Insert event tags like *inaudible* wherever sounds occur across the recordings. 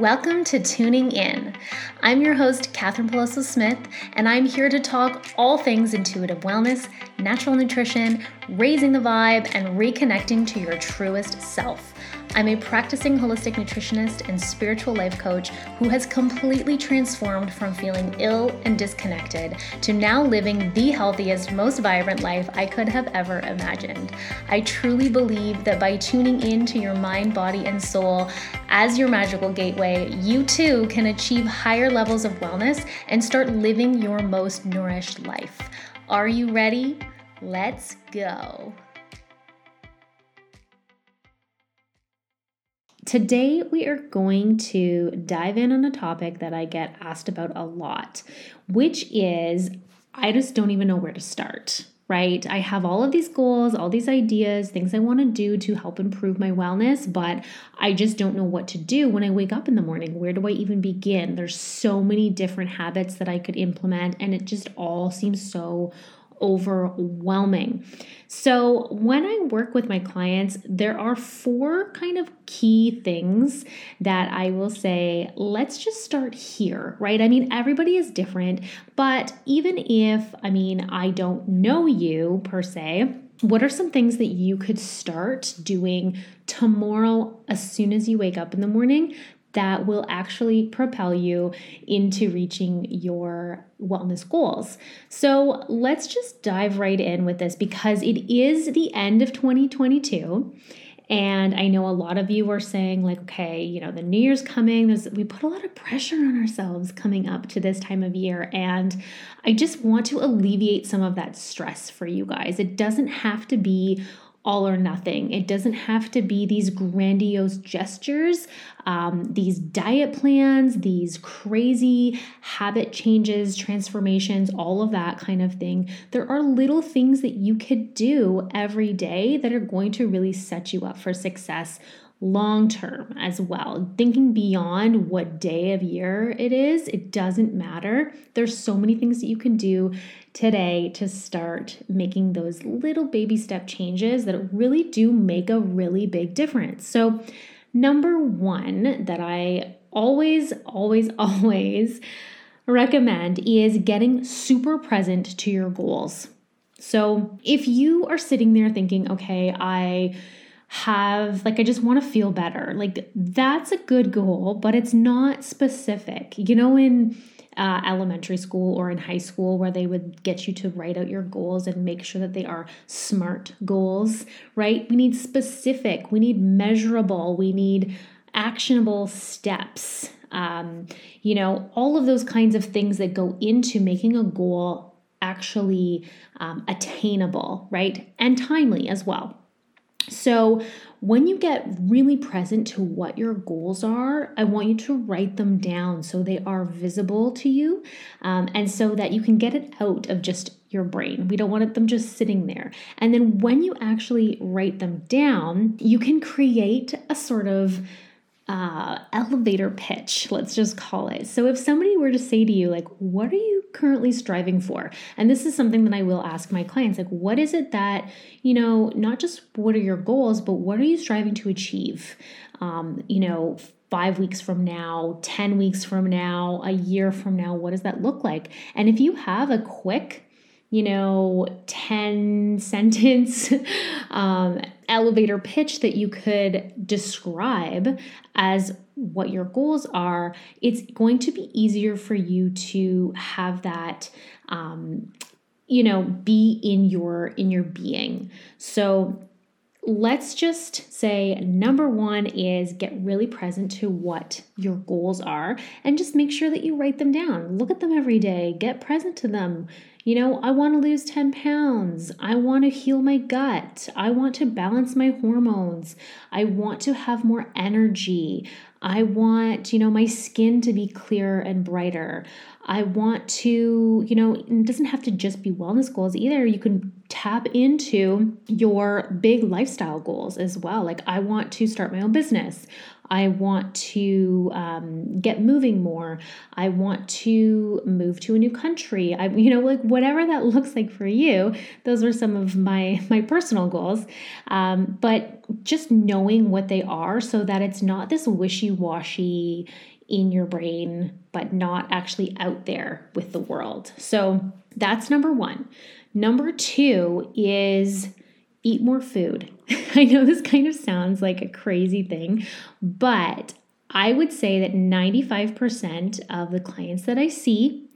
Welcome to Tuning In. I'm your host, Katherine Peloso Smith, and I'm here to talk all things intuitive wellness, natural nutrition, raising the vibe, and reconnecting to your truest self. I'm a practicing holistic nutritionist and spiritual life coach who has completely transformed from feeling ill and disconnected to now living the healthiest, most vibrant life I could have ever imagined. I truly believe that by tuning in to your mind, body, and soul as your magical gateway, you too can achieve higher levels of wellness and start living your most nourished life. Are you ready? Let's go. Today, we are going to dive in on a topic that I get asked about a lot, which is I just don't even know where to start, right? I have all of these goals, all these ideas, things I want to do to help improve my wellness, but I just don't know what to do when I wake up in the morning. Where do I even begin? There's so many different habits that I could implement, and it just all seems so overwhelming. So, when I work with my clients, there are four kind of key things that I will say, let's just start here, right? I mean, everybody is different, but even if, I mean, I don't know you per se, what are some things that you could start doing tomorrow as soon as you wake up in the morning that will actually propel you into reaching your wellness goals. So let's just dive right in with this because it is the end of 2022. And I know a lot of you are saying, like, okay, you know, the new year's coming. There's, we put a lot of pressure on ourselves coming up to this time of year. And I just want to alleviate some of that stress for you guys. It doesn't have to be all or nothing. It doesn't have to be these grandiose gestures, um, these diet plans, these crazy habit changes, transformations, all of that kind of thing. There are little things that you could do every day that are going to really set you up for success long term as well. Thinking beyond what day of year it is, it doesn't matter. There's so many things that you can do today to start making those little baby step changes that really do make a really big difference. So, number 1 that I always always *laughs* always recommend is getting super present to your goals. So, if you are sitting there thinking, okay, I have like I just want to feel better. Like that's a good goal, but it's not specific. You know in uh, elementary school or in high school where they would get you to write out your goals and make sure that they are smart goals, right? We need specific, we need measurable, we need actionable steps. Um, you know, all of those kinds of things that go into making a goal actually um, attainable, right? And timely as well. So, when you get really present to what your goals are, I want you to write them down so they are visible to you um, and so that you can get it out of just your brain. We don't want them just sitting there. And then when you actually write them down, you can create a sort of uh, elevator pitch, let's just call it. So, if somebody were to say to you, like, what are you currently striving for? And this is something that I will ask my clients, like, what is it that, you know, not just what are your goals, but what are you striving to achieve? Um, you know, five weeks from now, 10 weeks from now, a year from now, what does that look like? And if you have a quick, you know, 10 *laughs* sentence um, elevator pitch that you could describe as what your goals are, it's going to be easier for you to have that. Um, you know be in your in your being so let's just say number one is get really present to what your goals are and just make sure that you write them down. Look at them every day, get present to them. You know, I want to lose 10 pounds. I want to heal my gut. I want to balance my hormones. I want to have more energy. I want, you know, my skin to be clearer and brighter. I want to, you know, it doesn't have to just be wellness goals either. You can tap into your big lifestyle goals as well. Like, I want to start my own business. I want to um, get moving more. I want to move to a new country. I, you know, like whatever that *laughs* looks like for you. Those are some of my my personal goals. Um, but just knowing what they are, so that it's not this wishy washy in your brain, but not actually out there with the world. So that's number one. Number two is eat more food. *laughs* I know this kind of sounds like a crazy thing, but I would say that 95% of the clients that I see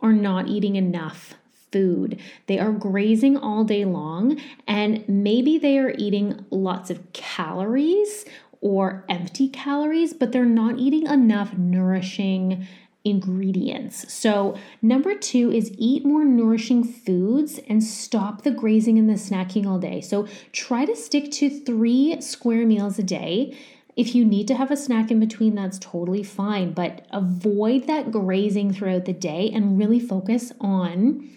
are not eating enough food. They are grazing all day long, and maybe they are eating lots of calories or empty calories, but they're not eating enough nourishing ingredients. So, number two is eat more nourishing foods and stop the grazing and the snacking all day. So, try to stick to three square meals a day. If you need to have a snack in between, that's totally fine, but avoid that grazing throughout the day and really focus on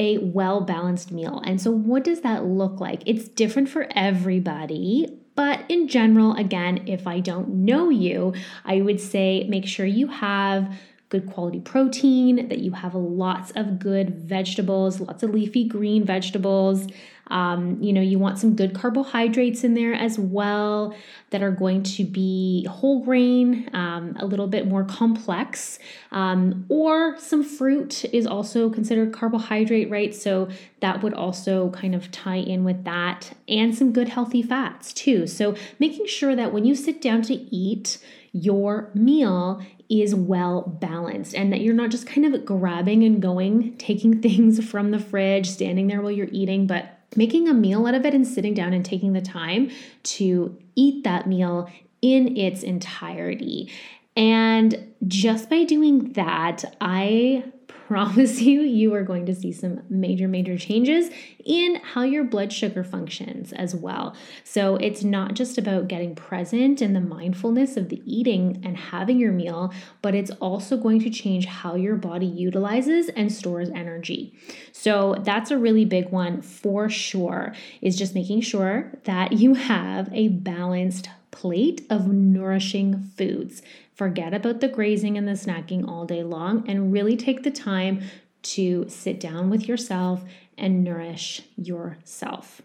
a well balanced meal. And so, what does that look like? It's different for everybody. But in general, again, if I don't know you, I would say make sure you have good quality protein, that you have lots of good vegetables, lots of leafy green vegetables. Um, you know, you want some good carbohydrates in there as well that are going to be whole grain, um, a little bit more complex, um, or some fruit is also considered carbohydrate, right? So that would also kind of tie in with that, and some good healthy fats too. So making sure that when you sit down to eat, your meal is well balanced and that you're not just kind of grabbing and going, taking *laughs* things from the fridge, standing there while you're eating, but making a meal out of it and sitting down and taking the time to eat that meal in its entirety. And just by doing that, I promise you, you are going to see some major, major changes in how your blood sugar functions as well. So it's not just about getting present and the mindfulness of the eating and having your meal, but it's also going to change how your body utilizes and stores energy. So that's a really big one for sure, is just making sure that you have a balanced plate of nourishing foods. Forget about the grazing and the snacking all day long and really take the time to sit down with yourself and nourish yourself.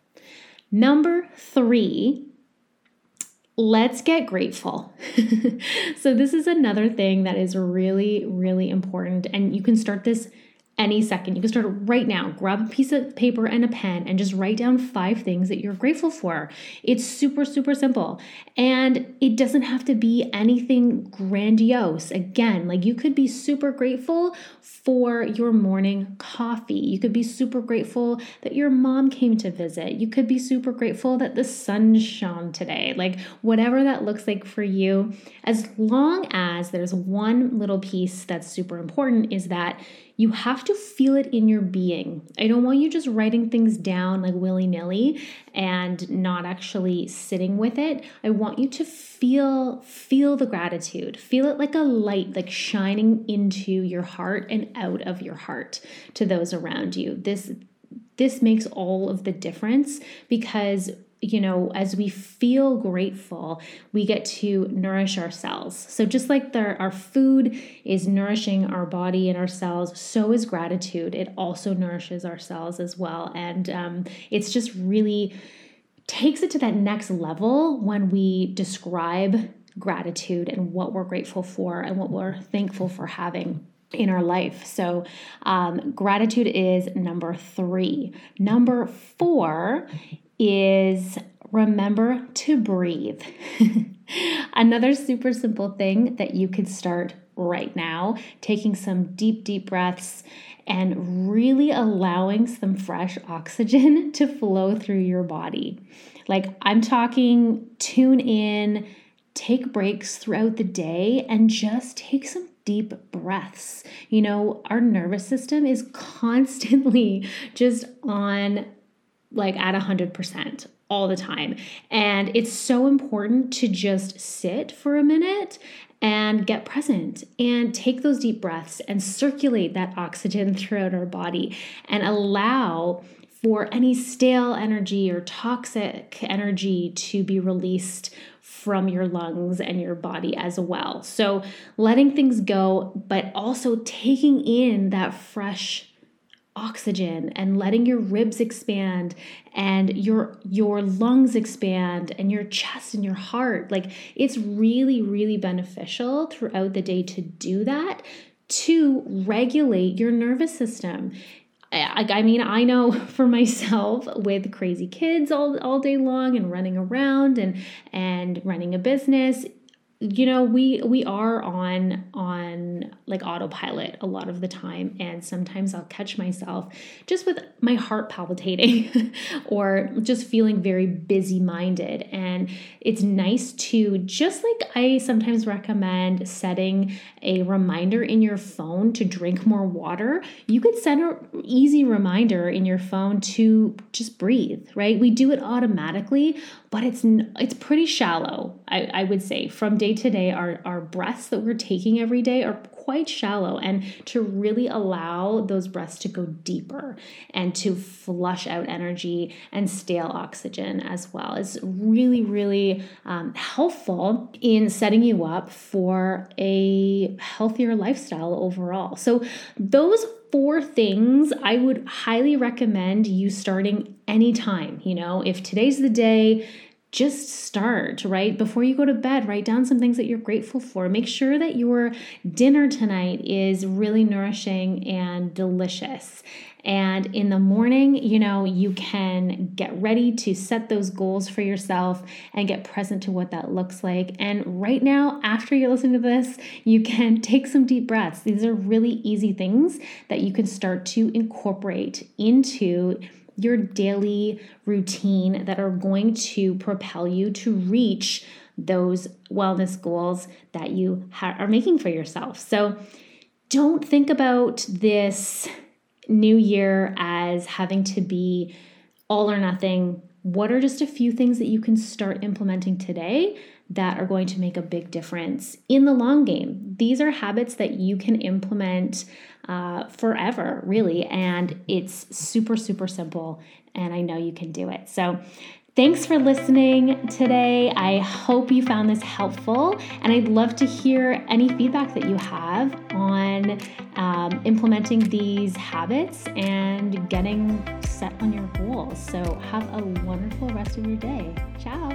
Number three, let's get grateful. *laughs* so, this is another thing that is really, really important. And you can start this any second. You can start right now. Grab a piece of paper and a pen and just write down five things that you're grateful for. It's super, super simple. And it doesn't have to be anything grandiose. Again, like you could be super grateful for your morning coffee. You could be super grateful that your mom came to visit. You could be super grateful that the sun shone today. Like whatever that looks like for you, as long as there's one little piece that's super important is that you have to feel it in your being. I don't want you just writing things down like willy nilly and not actually sitting with it. I want you to feel feel the gratitude. Feel it like a light like shining into your heart and out of your heart to those around you. This this makes all of the difference because you know, as we feel grateful, we get to nourish ourselves. So, just like the, our food is nourishing our body and our cells, so is gratitude. It also nourishes our cells as well. And um, it's just really takes it to that next level when we describe gratitude and what we're grateful for and what we're thankful for having in our life. So, um, gratitude is number three. Number four is remember to breathe. *laughs* Another super simple thing that you could start right now, taking some deep, deep breaths and really allowing some fresh oxygen *laughs* to flow through your body. Like I'm talking, tune in, take breaks throughout the day, and just take some deep breaths. You know, our nervous system is *laughs* constantly just on like at 100% all the time. And it's so important to just sit for a minute and get present and take those deep breaths and circulate that oxygen *laughs* throughout our body and allow for any stale energy or toxic energy to be released from your lungs and your body as well. So, letting things go, but also taking in that fresh oxygen and letting your ribs expand and your your lungs expand and your chest and your heart. Like it's really really beneficial throughout the day to do that to regulate your nervous system. I, mean, I know *laughs* for myself with crazy kids all, all day long and running around and and running a business, you know we we are on on like autopilot a lot of the time and sometimes i'll catch myself just with my heart palpitating *laughs* or just feeling very busy minded and it's nice to just like i sometimes recommend setting a reminder in your phone to drink more water you could set an easy reminder in your phone to just breathe right? We do it automatically but it's it's pretty shallow I, I would say from day to day our, our breaths that we're taking every day are quite shallow and to really allow those breaths to go deeper and to flush out energy and stale oxygen as well is really really um, helpful in setting you up for a healthier lifestyle overall so those four things I would highly recommend you starting anytime. You know, if today's the day, just start, right? Before you go to bed, write down some things that you're grateful for. Make sure that your dinner tonight is really nourishing and delicious. And in the morning, you know, you can get ready to set those goals for yourself and get present to what that looks like. And right now, after you listen to this, you can *laughs* take some deep breaths. These are really easy things that you can start to incorporate into your daily routine that are going to propel you to reach those wellness goals that you ha- are making for yourself. So don't think about this new year as having to be all or nothing. What are just a few things that you can start implementing today that are going to make a big difference in the long game? These are habits that you can implement uh, forever, really. And it's super, super simple. And I know you can do it. So, Thanks for listening today. I hope you found this helpful, and I'd love to hear any feedback that you have on um, implementing these habits and getting set on your goals. So, have a wonderful rest of your day. Ciao.